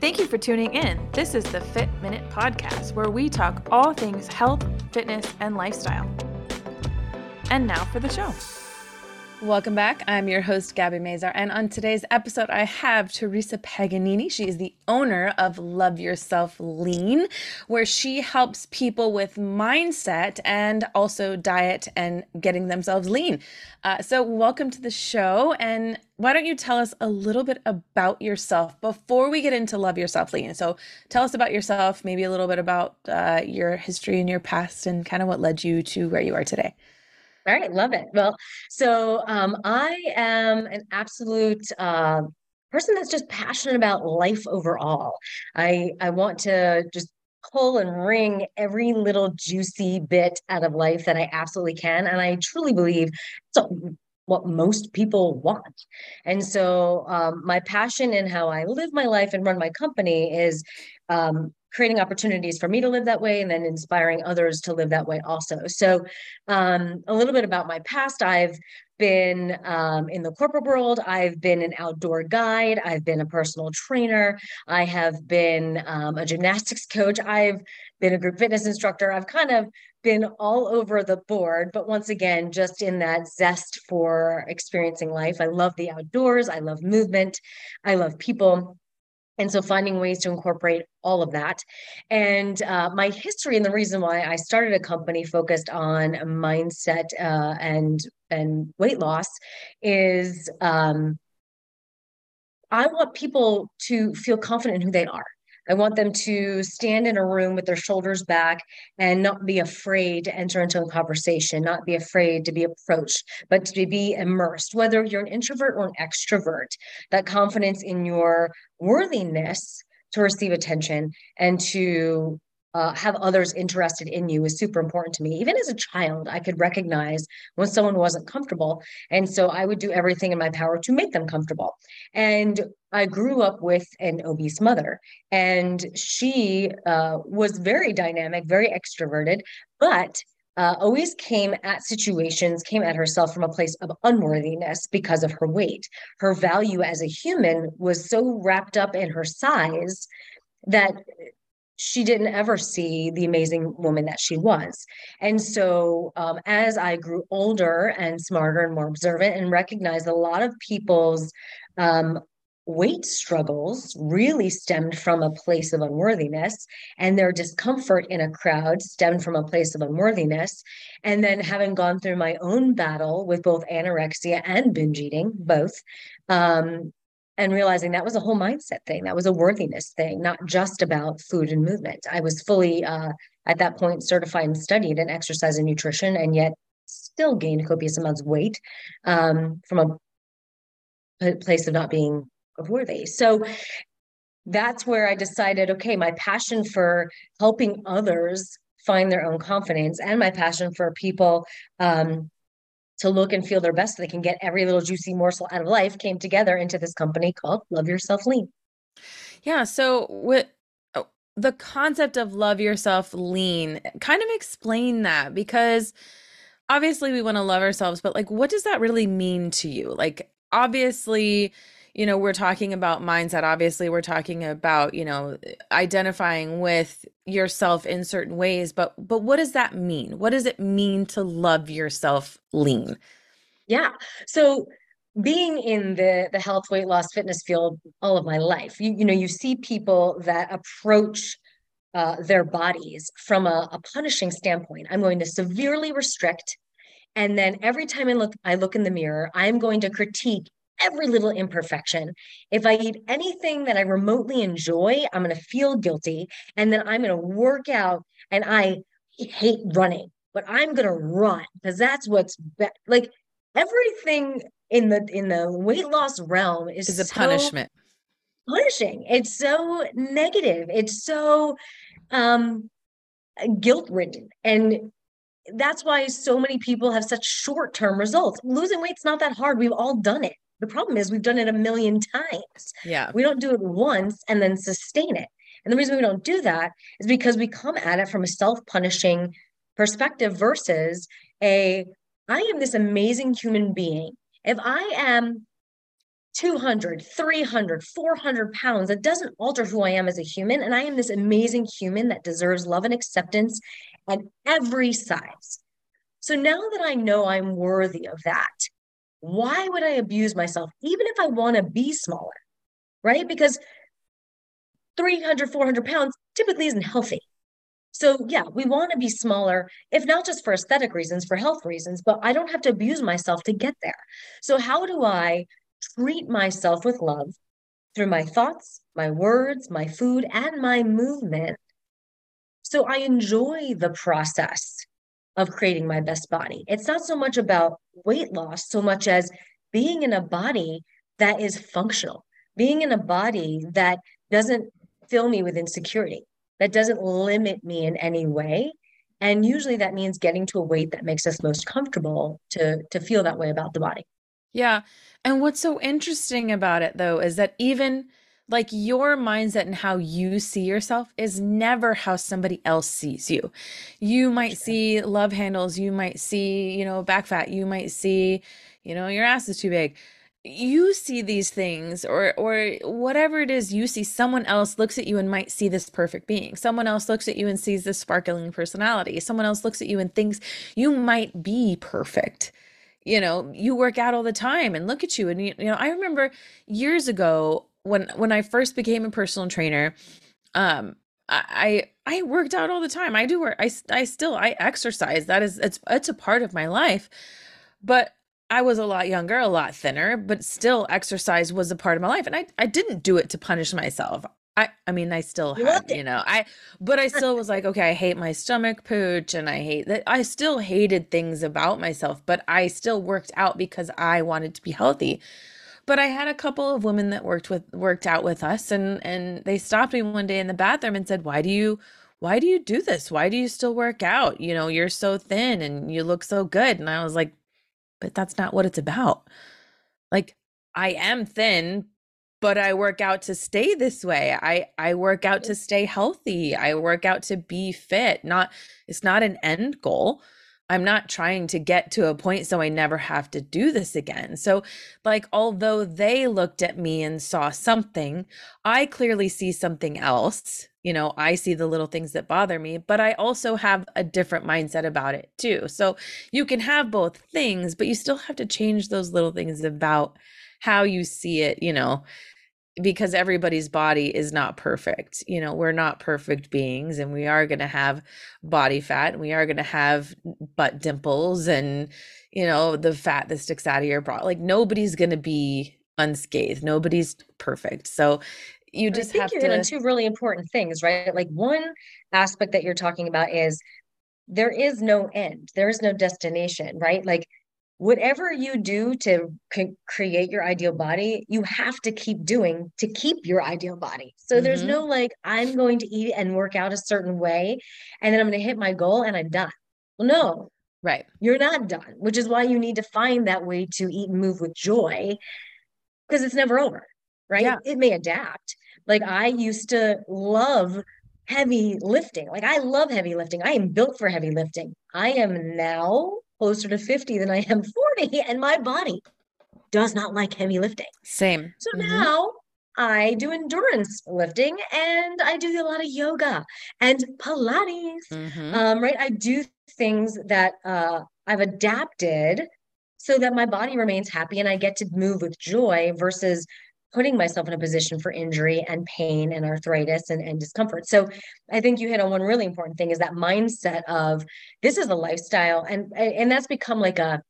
Thank you for tuning in. This is the Fit Minute Podcast, where we talk all things health, fitness, and lifestyle. And now for the show. Welcome back. I'm your host, Gabby Mazar. And on today's episode, I have Theresa Paganini. She is the owner of Love Yourself Lean, where she helps people with mindset and also diet and getting themselves lean. Uh, so, welcome to the show. And why don't you tell us a little bit about yourself before we get into Love Yourself Lean? So, tell us about yourself, maybe a little bit about uh, your history and your past, and kind of what led you to where you are today. All right, love it. Well, so um, I am an absolute uh, person that's just passionate about life overall. I I want to just pull and wring every little juicy bit out of life that I absolutely can, and I truly believe it's what most people want. And so, um, my passion in how I live my life and run my company is um, creating opportunities for me to live that way and then inspiring others to live that way also. So, um, a little bit about my past I've been um, in the corporate world, I've been an outdoor guide, I've been a personal trainer, I have been um, a gymnastics coach, I've been a group fitness instructor. I've kind of been all over the board, but once again, just in that zest for experiencing life. I love the outdoors, I love movement, I love people. And so finding ways to incorporate all of that. And uh, my history and the reason why I started a company focused on mindset uh, and, and weight loss is um, I want people to feel confident in who they are. I want them to stand in a room with their shoulders back and not be afraid to enter into a conversation, not be afraid to be approached, but to be immersed, whether you're an introvert or an extrovert, that confidence in your worthiness to receive attention and to uh, have others interested in you is super important to me. Even as a child, I could recognize when someone wasn't comfortable. And so I would do everything in my power to make them comfortable. And I grew up with an obese mother, and she uh, was very dynamic, very extroverted, but uh, always came at situations, came at herself from a place of unworthiness because of her weight. Her value as a human was so wrapped up in her size that she didn't ever see the amazing woman that she was. And so, um, as I grew older and smarter and more observant and recognized a lot of people's um, weight struggles really stemmed from a place of unworthiness, and their discomfort in a crowd stemmed from a place of unworthiness. And then, having gone through my own battle with both anorexia and binge eating, both, um, and realizing that was a whole mindset thing that was a worthiness thing not just about food and movement i was fully uh, at that point certified and studied in exercise and nutrition and yet still gained copious amounts of weight um, from a place of not being worthy so that's where i decided okay my passion for helping others find their own confidence and my passion for people um, to look and feel their best so they can get every little juicy morsel out of life came together into this company called Love Yourself Lean. Yeah. So with oh, the concept of love yourself lean, kind of explain that because obviously we want to love ourselves, but like what does that really mean to you? Like obviously you know we're talking about mindset obviously we're talking about you know identifying with yourself in certain ways but but what does that mean? What does it mean to love yourself lean? Yeah. So being in the the health weight loss fitness field all of my life you, you know you see people that approach uh, their bodies from a, a punishing standpoint. I'm going to severely restrict and then every time I look, I look in the mirror, I'm going to critique every little imperfection. If I eat anything that I remotely enjoy, I'm going to feel guilty. And then I'm going to work out. And I hate running, but I'm going to run because that's what's be- like everything in the in the weight loss realm is, is a so punishment punishing it's so negative it's so um guilt ridden and that's why so many people have such short term results losing weight's not that hard we've all done it the problem is we've done it a million times. Yeah. We don't do it once and then sustain it. And the reason we don't do that is because we come at it from a self-punishing perspective versus a I am this amazing human being. If I am 200, 300, 400 pounds. It doesn't alter who I am as a human. And I am this amazing human that deserves love and acceptance at every size. So now that I know I'm worthy of that, why would I abuse myself, even if I want to be smaller? Right? Because 300, 400 pounds typically isn't healthy. So, yeah, we want to be smaller, if not just for aesthetic reasons, for health reasons, but I don't have to abuse myself to get there. So, how do I treat myself with love through my thoughts, my words, my food, and my movement? So, I enjoy the process of creating my best body. It's not so much about weight loss, so much as being in a body that is functional, being in a body that doesn't fill me with insecurity that doesn't limit me in any way. And usually that means getting to a weight that makes us most comfortable to to feel that way about the body. Yeah. And what's so interesting about it though is that even like your mindset and how you see yourself is never how somebody else sees you. You might see love handles, you might see, you know, back fat, you might see, you know, your ass is too big. You see these things or or whatever it is you see someone else looks at you and might see this perfect being. Someone else looks at you and sees this sparkling personality. Someone else looks at you and thinks you might be perfect. You know you work out all the time and look at you and you, you know i remember years ago when when i first became a personal trainer um I I worked out all the time. I do work. I I still I exercise. That is it's it's a part of my life. But I was a lot younger, a lot thinner, but still exercise was a part of my life. And I, I didn't do it to punish myself. I, I mean, I still had, you know, I, but I still was like, okay, I hate my stomach pooch and I hate that. I still hated things about myself, but I still worked out because I wanted to be healthy. But I had a couple of women that worked with, worked out with us and, and they stopped me one day in the bathroom and said, why do you, why do you do this? Why do you still work out? You know, you're so thin and you look so good. And I was like, but that's not what it's about. Like I am thin, but I work out to stay this way. I I work out to stay healthy. I work out to be fit. Not it's not an end goal. I'm not trying to get to a point so I never have to do this again. So, like, although they looked at me and saw something, I clearly see something else. You know, I see the little things that bother me, but I also have a different mindset about it too. So, you can have both things, but you still have to change those little things about how you see it, you know, because everybody's body is not perfect. You know, we're not perfect beings and we are going to have body fat and we are going to have butt dimples and, you know, the fat that sticks out of your bra. Like nobody's going to be unscathed. Nobody's perfect. So you just I think have you're to. two really important things, right? Like one aspect that you're talking about is there is no end, there is no destination, right? Like whatever you do to create your ideal body, you have to keep doing to keep your ideal body. So mm-hmm. there's no like, I'm going to eat and work out a certain way, and then I'm going to hit my goal and I'm done. Well, no. Right. You're not done, which is why you need to find that way to eat and move with joy because it's never over, right? Yeah. It may adapt. Like I used to love heavy lifting. Like I love heavy lifting. I am built for heavy lifting. I am now closer to 50 than I am 40, and my body does not like heavy lifting. Same. So mm-hmm. now I do endurance lifting and I do a lot of yoga and Pilates. Mm-hmm. Um, right. I do things that uh, I've adapted so that my body remains happy and I get to move with joy versus putting myself in a position for injury and pain and arthritis and, and discomfort. So I think you hit on one really important thing is that mindset of this is a lifestyle. And and that's become like a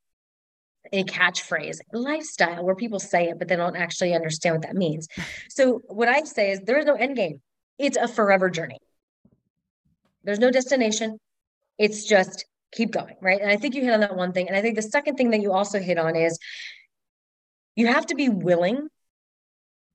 a catchphrase, lifestyle, where people say it, but they don't actually understand what that means. So what I say is there is no end game. It's a forever journey. There's no destination. It's just keep going, right? And I think you hit on that one thing. And I think the second thing that you also hit on is you have to be willing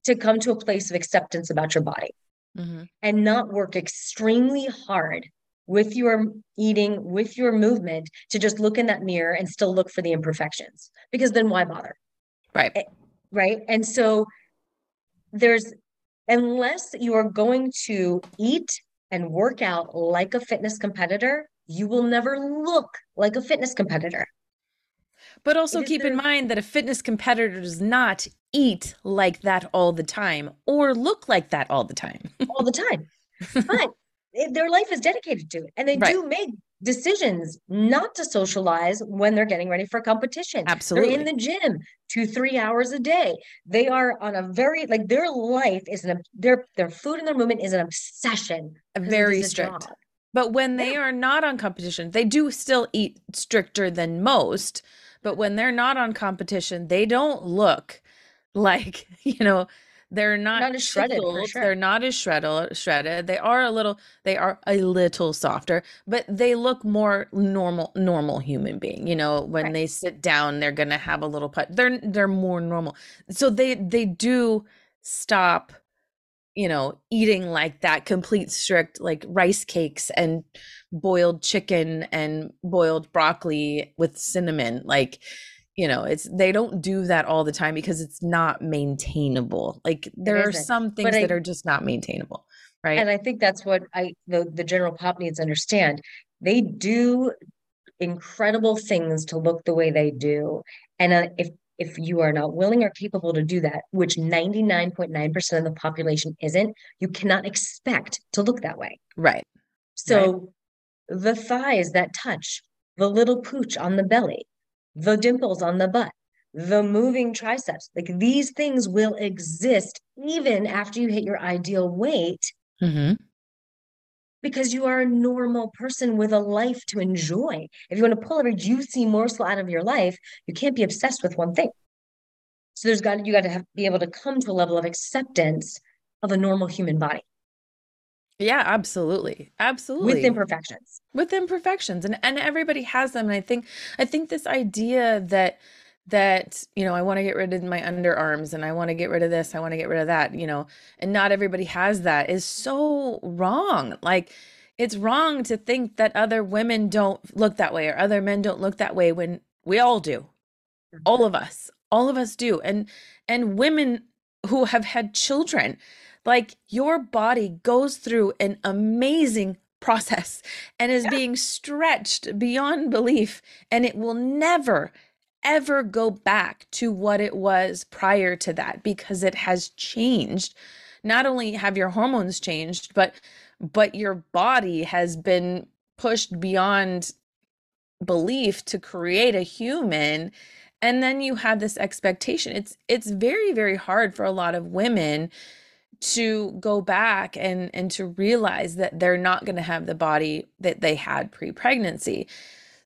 to come to a place of acceptance about your body mm-hmm. and not work extremely hard with your eating, with your movement to just look in that mirror and still look for the imperfections because then why bother? Right. Eh, right. And so there's, unless you are going to eat and work out like a fitness competitor, you will never look like a fitness competitor. But also keep in mind that a fitness competitor does not eat like that all the time or look like that all the time. all the time. But their life is dedicated to it. And they right. do make decisions not to socialize when they're getting ready for competition. Absolutely. They're in the gym two, three hours a day. They are on a very like their life is an their their food and their movement is an obsession. Very strict. But when they yeah. are not on competition, they do still eat stricter than most. But when they're not on competition, they don't look like, you know, they're not, not as shredded. Sure. They're not as shredded. Shredded. They are a little. They are a little softer, but they look more normal. Normal human being. You know, when right. they sit down, they're gonna have a little put. They're they're more normal. So they they do stop. You know, eating like that complete strict like rice cakes and boiled chicken and boiled broccoli with cinnamon. Like you know it's they don't do that all the time because it's not maintainable. Like there are some things I, that are just not maintainable right? And i think that's what i the, the general pop needs to understand. They do incredible things to look the way they do. And uh, if if you are not willing or capable to do that which 99.9% of the population isn't you cannot expect to look that way. Right. So right. the thighs that touch the little pooch on the belly the dimples on the butt, the moving triceps. Like these things will exist even after you hit your ideal weight mm-hmm. because you are a normal person with a life to enjoy. If you want to pull every juicy morsel out of your life, you can't be obsessed with one thing. So there's got you got to have, be able to come to a level of acceptance of a normal human body. Yeah, absolutely. Absolutely. With imperfections. With imperfections. And and everybody has them. And I think I think this idea that that, you know, I want to get rid of my underarms and I want to get rid of this, I want to get rid of that, you know, and not everybody has that is so wrong. Like it's wrong to think that other women don't look that way or other men don't look that way when we all do. All mm-hmm. of us. All of us do. And and women who have had children like your body goes through an amazing process and is yeah. being stretched beyond belief, and it will never, ever go back to what it was prior to that because it has changed. Not only have your hormones changed, but but your body has been pushed beyond belief to create a human and then you have this expectation it's it's very very hard for a lot of women to go back and and to realize that they're not going to have the body that they had pre-pregnancy.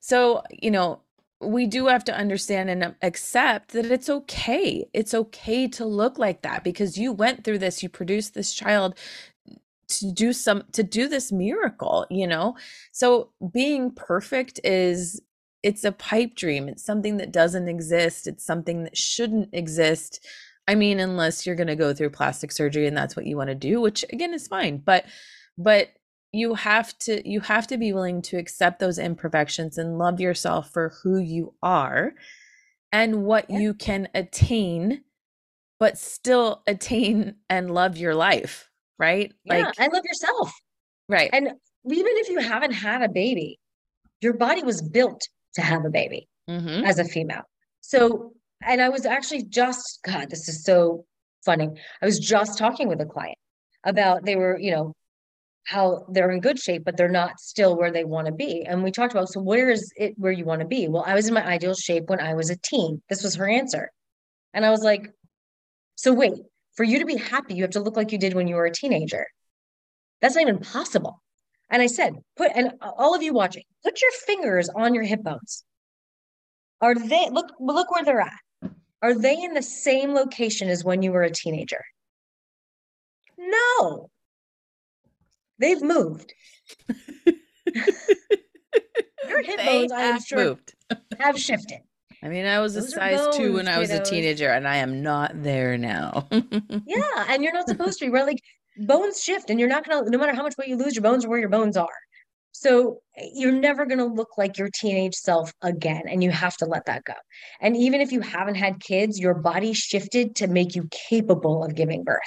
So you know we do have to understand and accept that it's okay. It's okay to look like that because you went through this you produced this child to do some to do this miracle you know? So being perfect is it's a pipe dream. It's something that doesn't exist. It's something that shouldn't exist I mean, unless you're going to go through plastic surgery and that's what you want to do, which again is fine, but but you have to you have to be willing to accept those imperfections and love yourself for who you are and what yeah. you can attain but still attain and love your life, right? Yeah, like and love yourself. Right. And even if you haven't had a baby, your body was built to have a baby mm-hmm. as a female. So and I was actually just, God, this is so funny. I was just talking with a client about they were, you know, how they're in good shape, but they're not still where they want to be. And we talked about, so where is it where you want to be? Well, I was in my ideal shape when I was a teen. This was her answer. And I was like, so wait, for you to be happy, you have to look like you did when you were a teenager. That's not even possible. And I said, put, and all of you watching, put your fingers on your hip bones. Are they, look, look where they're at. Are they in the same location as when you were a teenager? No. They've moved. Your hip bones, I am sure, moved. have shifted. I mean, I was Those a size bones, two when I was a teenager, and I am not there now. yeah, and you're not supposed to be, right? Like bones shift, and you're not gonna, no matter how much weight you lose, your bones are where your bones are. So eh, you're never going to look like your teenage self again. And you have to let that go. And even if you haven't had kids, your body shifted to make you capable of giving birth.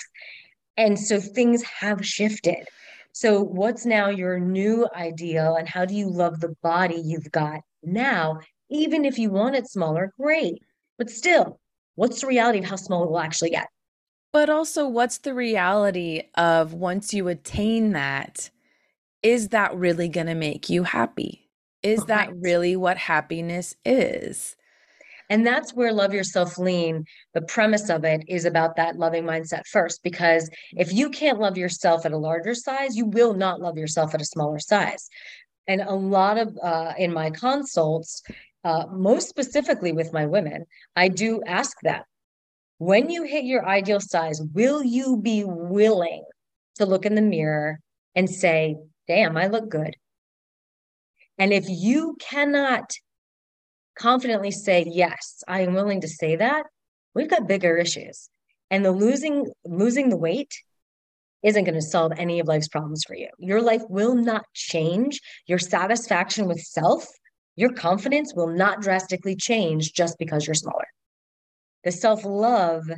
And so things have shifted. So, what's now your new ideal? And how do you love the body you've got now? Even if you want it smaller, great. But still, what's the reality of how small it will actually get? But also, what's the reality of once you attain that? Is that really going to make you happy? Is right. that really what happiness is? And that's where Love Yourself Lean, the premise of it is about that loving mindset first. Because if you can't love yourself at a larger size, you will not love yourself at a smaller size. And a lot of, uh, in my consults, uh, most specifically with my women, I do ask them, when you hit your ideal size, will you be willing to look in the mirror and say, damn, I look good? And if you cannot confidently say, yes, I am willing to say that, we've got bigger issues. And the losing losing the weight isn't going to solve any of life's problems for you. Your life will not change. Your satisfaction with self, your confidence will not drastically change just because you're smaller. The self love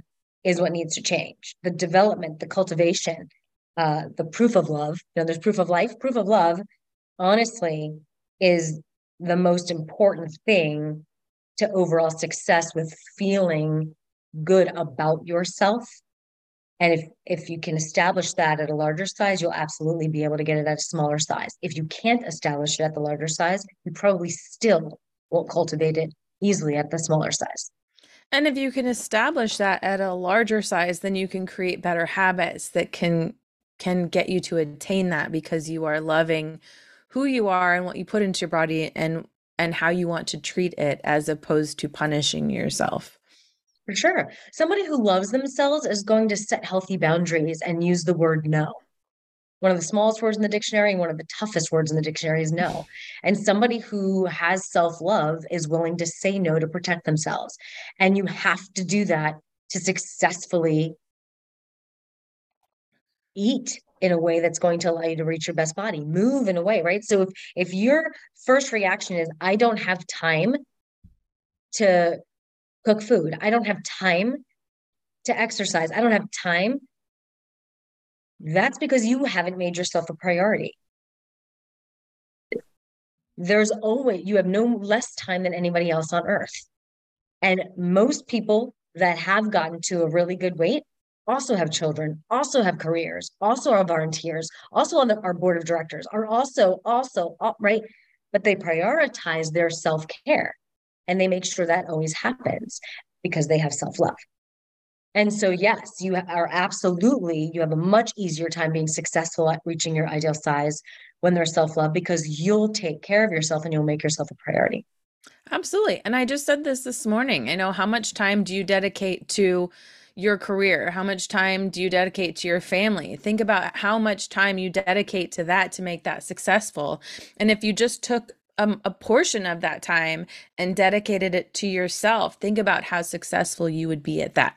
is what needs to change. The development, the cultivation, uh, the proof of love. You know, there's proof of life, proof of love. Honestly, is the most important thing to overall success with feeling good about yourself and if if you can establish that at a larger size you'll absolutely be able to get it at a smaller size if you can't establish it at the larger size you probably still won't cultivate it easily at the smaller size and if you can establish that at a larger size then you can create better habits that can can get you to attain that because you are loving who you are and what you put into your body and and how you want to treat it as opposed to punishing yourself. For sure. Somebody who loves themselves is going to set healthy boundaries and use the word no. One of the smallest words in the dictionary and one of the toughest words in the dictionary is no. And somebody who has self love is willing to say no to protect themselves. And you have to do that to successfully eat in a way that's going to allow you to reach your best body. Move in a way right? So if if your first reaction is i don't have time to cook food. I don't have time to exercise. I don't have time that's because you haven't made yourself a priority. There's always you have no less time than anybody else on earth. And most people that have gotten to a really good weight also have children, also have careers, also are volunteers, also on the, our board of directors, are also, also, right? But they prioritize their self care and they make sure that always happens because they have self love. And so, yes, you are absolutely, you have a much easier time being successful at reaching your ideal size when there's self love because you'll take care of yourself and you'll make yourself a priority. Absolutely. And I just said this this morning. I know how much time do you dedicate to your career? How much time do you dedicate to your family? Think about how much time you dedicate to that to make that successful. And if you just took um, a portion of that time and dedicated it to yourself, think about how successful you would be at that.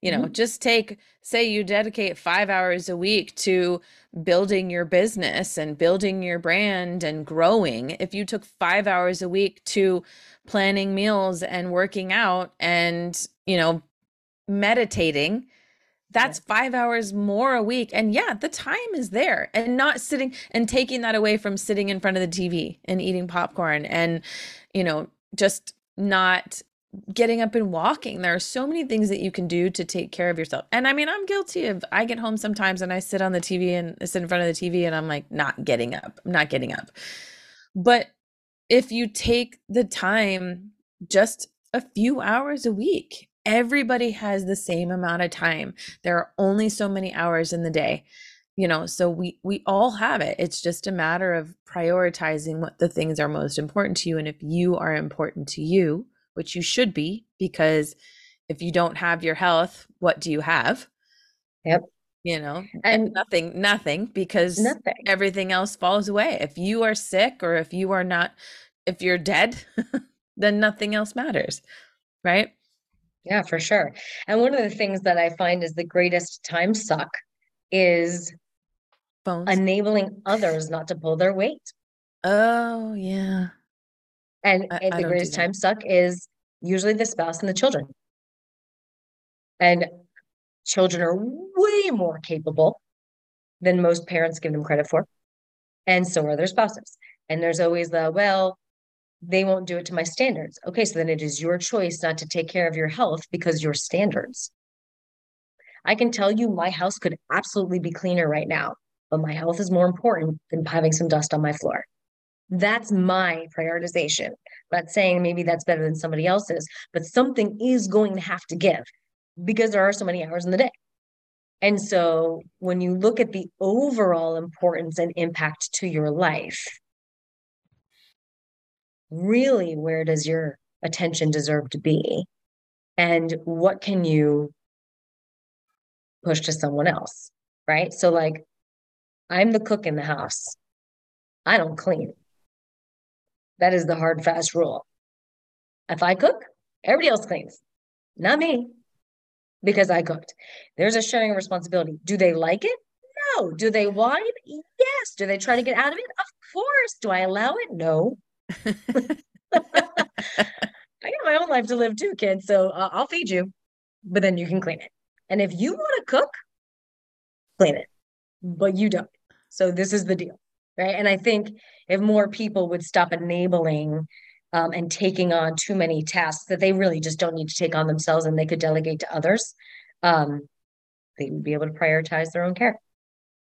You know, mm-hmm. just take, say, you dedicate five hours a week to building your business and building your brand and growing. If you took five hours a week to planning meals and working out and, you know, meditating that's five hours more a week. And yeah the time is there and not sitting and taking that away from sitting in front of the tv and eating popcorn and you know just not getting up and walking. There are so many things that you can do to take care of yourself. And i mean i'm guilty of i get home sometimes and i sit on the tv and I sit in front of the tv and i'm like not getting up i'm not getting up. But if you take the time just a few hours a week everybody has the same amount of time. There are only so many hours in the day you know so we we all have it. It's just a matter of prioritizing what the things are most important to you and if you are important to you which you should be because if you don't have your health what do you have? Yep. You know and nothing nothing because nothing. everything else falls away. If you are sick or if you are not if you're dead then nothing else matters right yeah, for sure. And one of the things that I find is the greatest time suck is Phones. enabling others not to pull their weight. Oh, yeah. And, I, and the greatest time suck is usually the spouse and the children. And children are way more capable than most parents give them credit for. And so are their spouses. And there's always the, well, they won't do it to my standards. Okay, so then it is your choice not to take care of your health because your standards. I can tell you my house could absolutely be cleaner right now, but my health is more important than having some dust on my floor. That's my prioritization. I'm not saying maybe that's better than somebody else's, but something is going to have to give because there are so many hours in the day. And so when you look at the overall importance and impact to your life, really where does your attention deserve to be? And what can you push to someone else? Right. So, like, I'm the cook in the house, I don't clean. That is the hard, fast rule. If I cook, everybody else cleans, not me, because I cooked. There's a sharing of responsibility. Do they like it? No. Do they want it? Yes. Do they try to get out of it? Of course. Do I allow it? No. I got my own life to live too, kid. So uh, I'll feed you, but then you can clean it. And if you want to cook, clean it, but you don't. So this is the deal, right? And I think if more people would stop enabling um, and taking on too many tasks that they really just don't need to take on themselves and they could delegate to others, um, they would be able to prioritize their own care.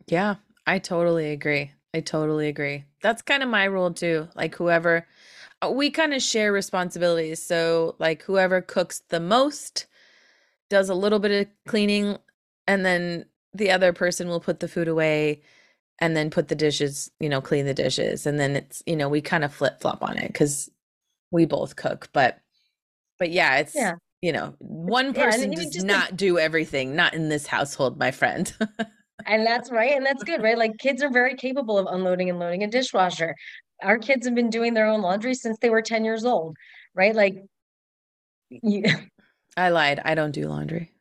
Yeah, I totally agree. I totally agree. That's kind of my rule too. Like whoever uh, we kind of share responsibilities. So like whoever cooks the most does a little bit of cleaning and then the other person will put the food away and then put the dishes, you know, clean the dishes and then it's, you know, we kind of flip-flop on it cuz we both cook, but but yeah, it's yeah. you know, one person yeah, does not like, do everything, not in this household, my friend. and that's right and that's good right like kids are very capable of unloading and loading a dishwasher our kids have been doing their own laundry since they were 10 years old right like you, i lied i don't do laundry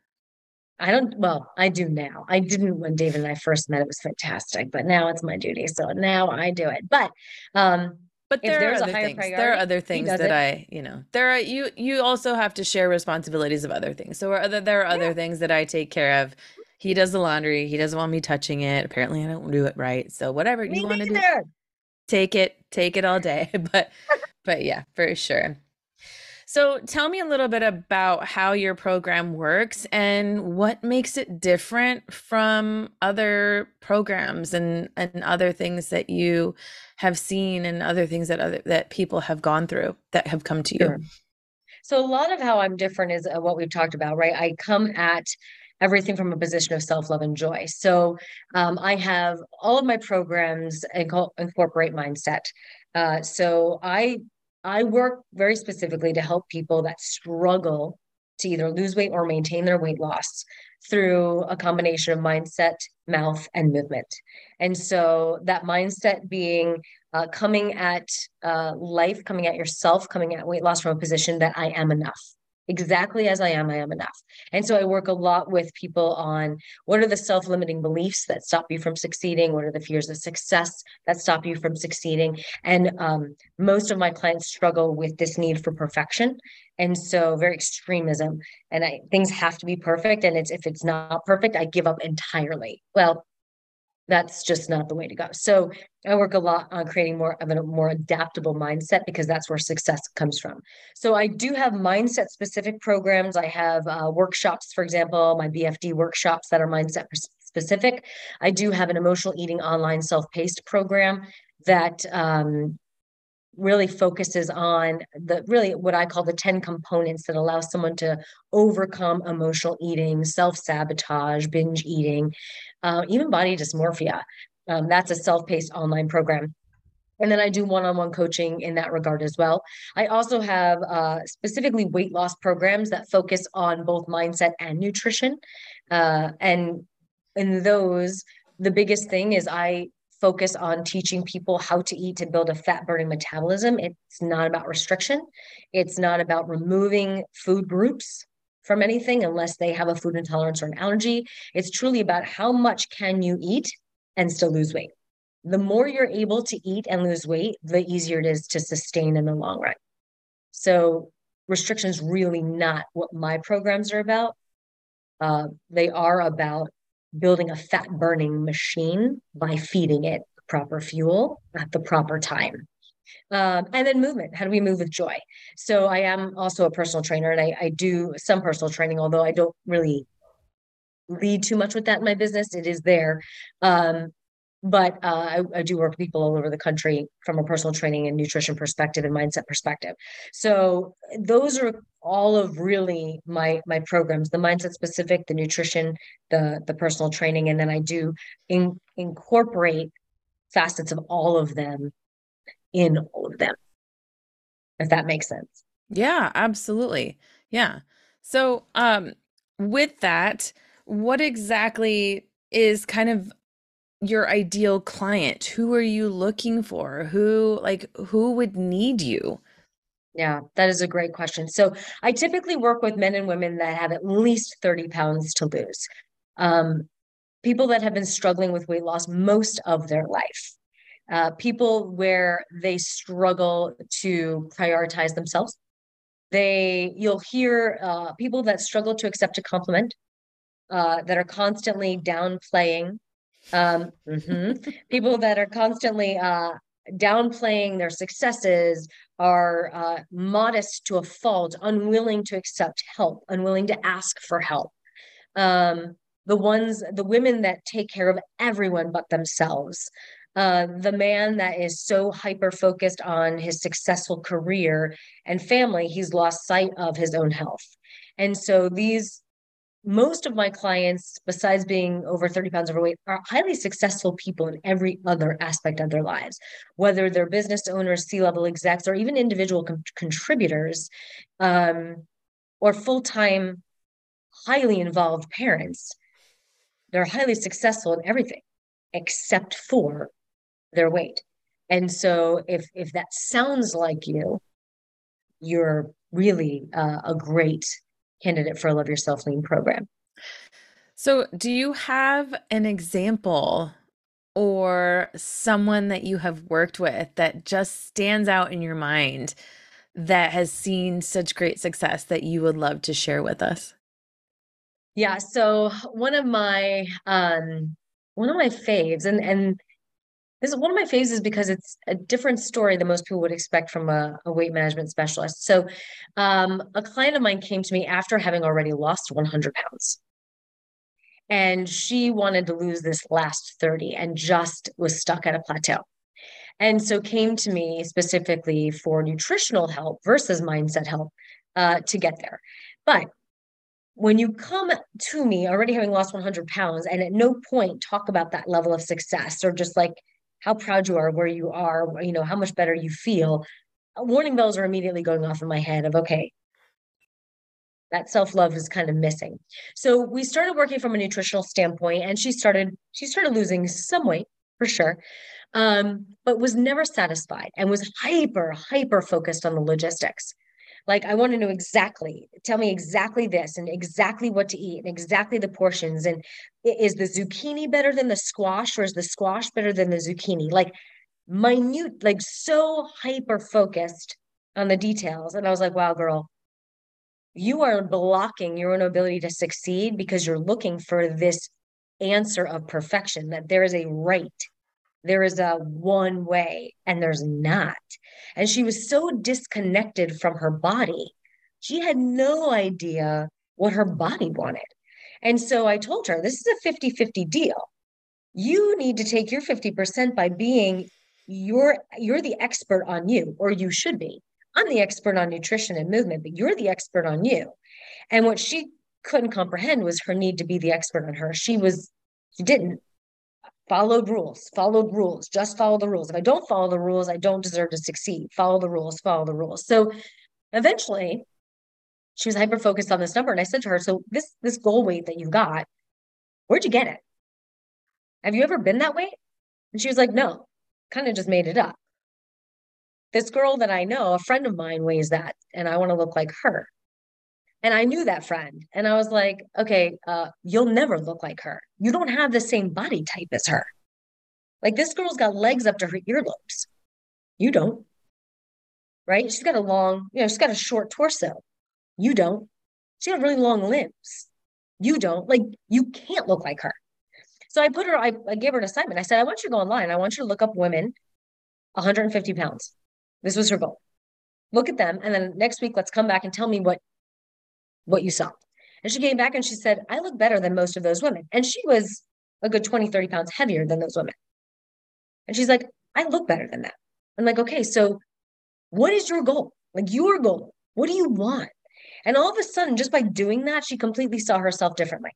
i don't well i do now i didn't when david and i first met it was fantastic but now it's my duty so now i do it but um but there are other things. Priority, there are other things that it. I, you know, there are you. You also have to share responsibilities of other things. So, are other, there are other yeah. things that I take care of he does the laundry. He doesn't want me touching it. Apparently, I don't do it right. So whatever me you want to do, take it, take it all day. but, but yeah, for sure. So tell me a little bit about how your program works and what makes it different from other programs and and other things that you have seen and other things that other that people have gone through that have come to you. So a lot of how I'm different is uh, what we've talked about, right? I come at everything from a position of self love and joy. So um, I have all of my programs inc- incorporate mindset. Uh, so I I work very specifically to help people that struggle to either lose weight or maintain their weight loss through a combination of mindset, mouth, and movement. And so that mindset being uh, coming at uh, life, coming at yourself, coming at weight loss from a position that I am enough exactly as I am, I am enough. And so I work a lot with people on what are the self limiting beliefs that stop you from succeeding? What are the fears of success that stop you from succeeding? And um, most of my clients struggle with this need for perfection. And so very extremism and I, things have to be perfect. And it's if it's not perfect, I give up entirely. Well, that's just not the way to go. So I work a lot on creating more of a more adaptable mindset because that's where success comes from. So I do have mindset specific programs. I have uh, workshops, for example, my BFD workshops that are mindset specific. I do have an emotional eating online self paced program that um, really focuses on the really what I call the 10 components that allow someone to overcome emotional eating, self sabotage, binge eating, uh, even body dysmorphia. Um, that's a self paced online program. And then I do one on one coaching in that regard as well. I also have uh, specifically weight loss programs that focus on both mindset and nutrition. Uh, and in those, the biggest thing is I focus on teaching people how to eat to build a fat burning metabolism. It's not about restriction, it's not about removing food groups from anything unless they have a food intolerance or an allergy. It's truly about how much can you eat and still lose weight. The more you're able to eat and lose weight, the easier it is to sustain in the long run. So restrictions really not what my programs are about. Uh, they are about building a fat burning machine by feeding it proper fuel at the proper time. Um, and then movement. How do we move with joy? So I am also a personal trainer and I, I do some personal training, although I don't really lead too much with that in my business. It is there. Um, but uh, I, I, do work with people all over the country from a personal training and nutrition perspective and mindset perspective. So those are all of really my my programs: the mindset specific, the nutrition, the the personal training, and then I do in, incorporate facets of all of them in all of them. If that makes sense. Yeah, absolutely. Yeah. So, um, with that, what exactly is kind of your ideal client? Who are you looking for? Who like who would need you? Yeah, that is a great question. So I typically work with men and women that have at least 30 pounds to lose. Um, people that have been struggling with weight loss most of their life. Uh, people where they struggle to prioritize themselves. They, you'll hear uh, people that struggle to accept a compliment, uh, that are constantly downplaying um, mm-hmm. people that are constantly uh, downplaying their successes are uh, modest to a fault unwilling to accept help unwilling to ask for help. Um, the ones the women that take care of everyone but themselves. Uh, the man that is so hyper focused on his successful career and family he's lost sight of his own health. And so these most of my clients, besides being over 30 pounds overweight, are highly successful people in every other aspect of their lives, whether they're business owners, C level execs, or even individual contributors um, or full time, highly involved parents. They're highly successful in everything except for their weight. And so, if if that sounds like you, you're really uh, a great candidate for a Love Yourself Lean program. So, do you have an example or someone that you have worked with that just stands out in your mind that has seen such great success that you would love to share with us? Yeah, so one of my um one of my faves and and this is one of my phases because it's a different story than most people would expect from a, a weight management specialist. So, um, a client of mine came to me after having already lost 100 pounds. And she wanted to lose this last 30 and just was stuck at a plateau. And so came to me specifically for nutritional help versus mindset help uh, to get there. But when you come to me already having lost 100 pounds and at no point talk about that level of success or just like how proud you are where you are, you know, how much better you feel, warning bells are immediately going off in my head of, okay, that self-love is kind of missing. So we started working from a nutritional standpoint and she started, she started losing some weight for sure. Um, but was never satisfied and was hyper, hyper focused on the logistics. Like, I want to know exactly, tell me exactly this and exactly what to eat and exactly the portions. And is the zucchini better than the squash or is the squash better than the zucchini? Like, minute, like so hyper focused on the details. And I was like, wow, girl, you are blocking your own ability to succeed because you're looking for this answer of perfection, that there is a right there is a one way and there's not. And she was so disconnected from her body. She had no idea what her body wanted. And so I told her, this is a 50 50 deal. You need to take your 50% by being you're you're the expert on you or you should be i'm the expert on nutrition and movement but you're the expert on you and what she couldn't comprehend was her need to be the expert on her she was she didn't followed rules, followed rules, just follow the rules. If I don't follow the rules, I don't deserve to succeed. Follow the rules, follow the rules. So eventually she was hyper focused on this number. And I said to her, So this this goal weight that you got, where'd you get it? Have you ever been that weight? And she was like, No, kind of just made it up. This girl that I know, a friend of mine weighs that, and I want to look like her. And I knew that friend. And I was like, okay, uh, you'll never look like her. You don't have the same body type as her. Like this girl's got legs up to her earlobes. You don't. Right? She's got a long, you know, she's got a short torso. You don't. She got really long limbs. You don't. Like you can't look like her. So I put her, I, I gave her an assignment. I said, I want you to go online. I want you to look up women 150 pounds This was her goal. Look at them. And then next week, let's come back and tell me what, what you saw. And she came back and she said, I look better than most of those women. And she was a good 20, 30 pounds heavier than those women. And she's like, I look better than that. I'm like, okay, so what is your goal? Like your goal? What do you want? And all of a sudden, just by doing that, she completely saw herself differently.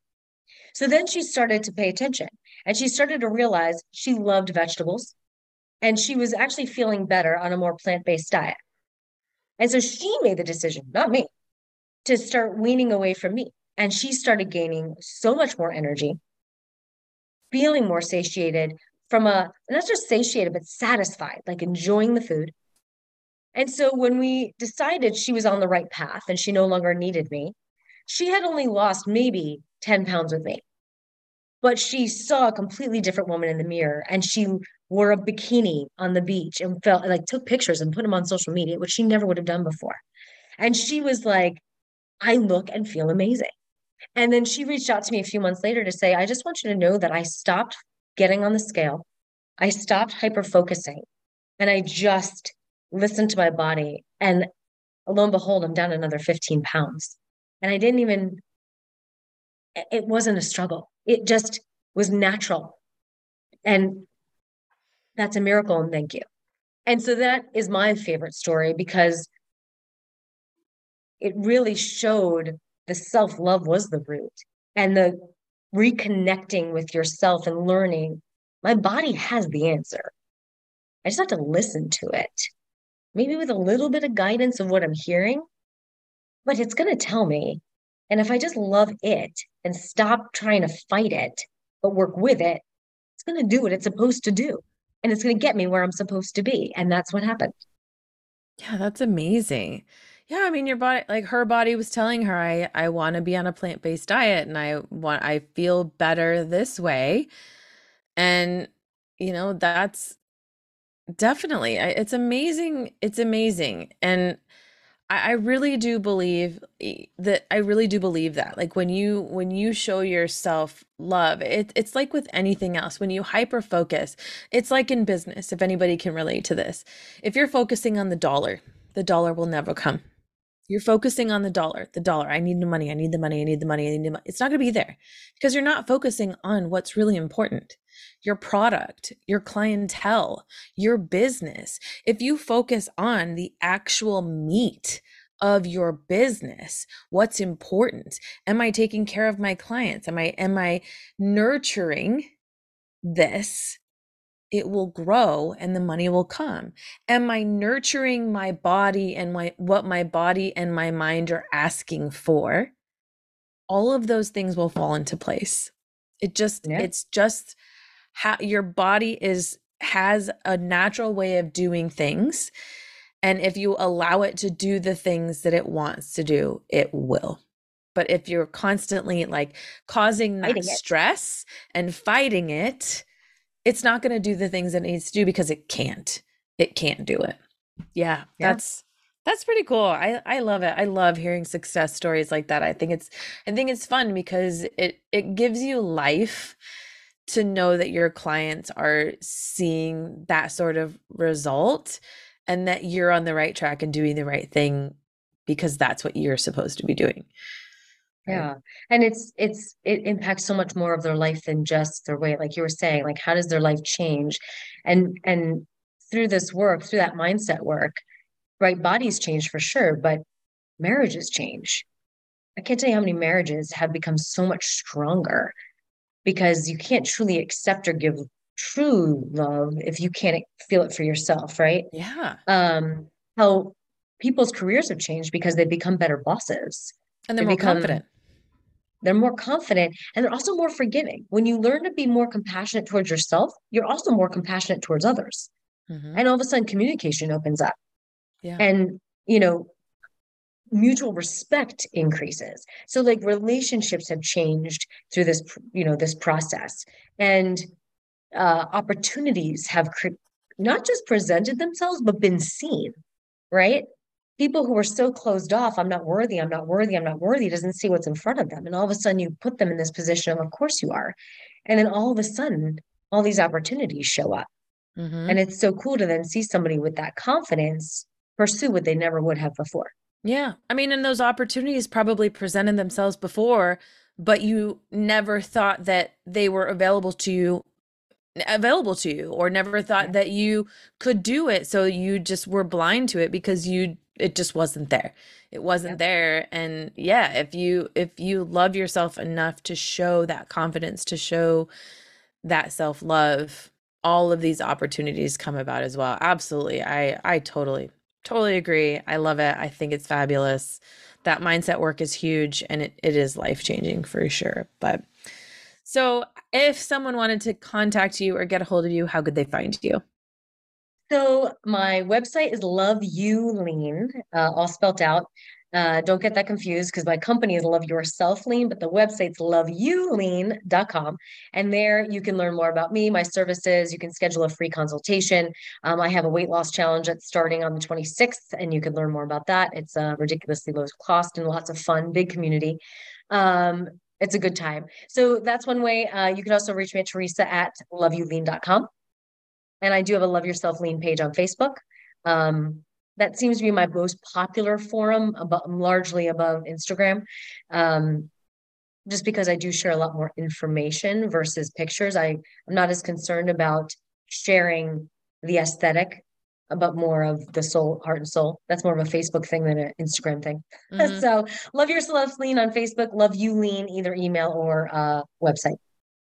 So then she started to pay attention and she started to realize she loved vegetables and she was actually feeling better on a more plant based diet. And so she made the decision, not me, to start weaning away from me. And she started gaining so much more energy, feeling more satiated from a, not just satiated, but satisfied, like enjoying the food. And so when we decided she was on the right path and she no longer needed me, she had only lost maybe 10 pounds with me. But she saw a completely different woman in the mirror and she wore a bikini on the beach and felt like took pictures and put them on social media, which she never would have done before. And she was like, I look and feel amazing. And then she reached out to me a few months later to say, I just want you to know that I stopped getting on the scale. I stopped hyper focusing and I just listened to my body. And lo and behold, I'm down another 15 pounds. And I didn't even, it wasn't a struggle. It just was natural. And that's a miracle. And thank you. And so that is my favorite story because it really showed the self love was the root and the reconnecting with yourself and learning my body has the answer. I just have to listen to it, maybe with a little bit of guidance of what I'm hearing, but it's going to tell me. And if I just love it and stop trying to fight it, but work with it, it's going to do what it's supposed to do. And it's going to get me where I'm supposed to be. And that's what happened. Yeah, that's amazing. Yeah, I mean your body like her body was telling her I I want to be on a plant-based diet and I want I feel better this way. And you know, that's definitely it's amazing. It's amazing. And I, I really do believe that I really do believe that. Like when you when you show yourself love, it, it's like with anything else. When you hyper focus, it's like in business, if anybody can relate to this. If you're focusing on the dollar, the dollar will never come you're focusing on the dollar, the dollar. I need the money. I need the money. I need the money. I need the money. It's not going to be there because you're not focusing on what's really important your product, your clientele, your business. If you focus on the actual meat of your business, what's important? Am I taking care of my clients? Am I am I nurturing this it will grow and the money will come. Am i nurturing my body and my what my body and my mind are asking for? All of those things will fall into place. It just yeah. it's just how your body is has a natural way of doing things and if you allow it to do the things that it wants to do it will. But if you're constantly like causing that stress and fighting it it's not going to do the things it needs to do because it can't. It can't do it. Yeah, yeah, that's that's pretty cool. I I love it. I love hearing success stories like that. I think it's I think it's fun because it it gives you life to know that your clients are seeing that sort of result and that you're on the right track and doing the right thing because that's what you're supposed to be doing yeah. And it's it's it impacts so much more of their life than just their weight like you were saying like how does their life change? And and through this work through that mindset work right bodies change for sure but marriages change. I can't tell you how many marriages have become so much stronger because you can't truly accept or give true love if you can't feel it for yourself right? Yeah. Um how people's careers have changed because they've become better bosses and they're they more become, confident they're more confident and they're also more forgiving. When you learn to be more compassionate towards yourself, you're also more compassionate towards others. Mm-hmm. And all of a sudden communication opens up. Yeah. And, you know, mutual respect increases. So like relationships have changed through this, you know, this process and uh, opportunities have cre- not just presented themselves, but been seen, right? People who are so closed off, I'm not worthy, I'm not worthy, I'm not worthy, doesn't see what's in front of them. And all of a sudden you put them in this position of, of course you are. And then all of a sudden, all these opportunities show up. Mm-hmm. And it's so cool to then see somebody with that confidence pursue what they never would have before. Yeah. I mean, and those opportunities probably presented themselves before, but you never thought that they were available to you available to you or never thought that you could do it so you just were blind to it because you it just wasn't there. It wasn't there and yeah if you if you love yourself enough to show that confidence to show that self-love all of these opportunities come about as well. Absolutely i i totally totally agree. I love it. I think it's fabulous. That mindset work is huge and it, it is life changing for sure but so, if someone wanted to contact you or get a hold of you, how could they find you? So, my website is Love You Lean, uh, all spelt out. Uh, don't get that confused because my company is Love Yourself Lean, but the website's loveyoulean.com. And there you can learn more about me, my services. You can schedule a free consultation. Um, I have a weight loss challenge that's starting on the 26th, and you can learn more about that. It's a ridiculously low cost and lots of fun, big community. Um, it's a good time. So that's one way. Uh, you can also reach me at Theresa at loveyoulean.com. And I do have a Love Yourself Lean page on Facebook. Um, that seems to be my most popular forum, about, largely above Instagram. Um, just because I do share a lot more information versus pictures. I, I'm not as concerned about sharing the aesthetic but more of the soul, heart and soul. That's more of a Facebook thing than an Instagram thing. Mm-hmm. so love yourself lean on Facebook, love you lean, either email or uh, website.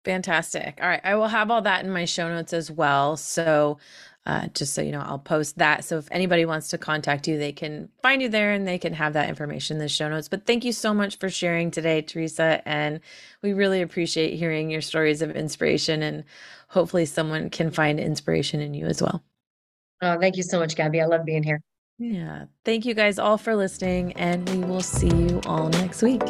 Fantastic. All right. I will have all that in my show notes as well. So uh, just so you know, I'll post that. So if anybody wants to contact you, they can find you there and they can have that information in the show notes. But thank you so much for sharing today, Theresa. And we really appreciate hearing your stories of inspiration. And hopefully, someone can find inspiration in you as well. Oh, thank you so much, Gabby. I love being here. Yeah. Thank you guys all for listening, and we will see you all next week.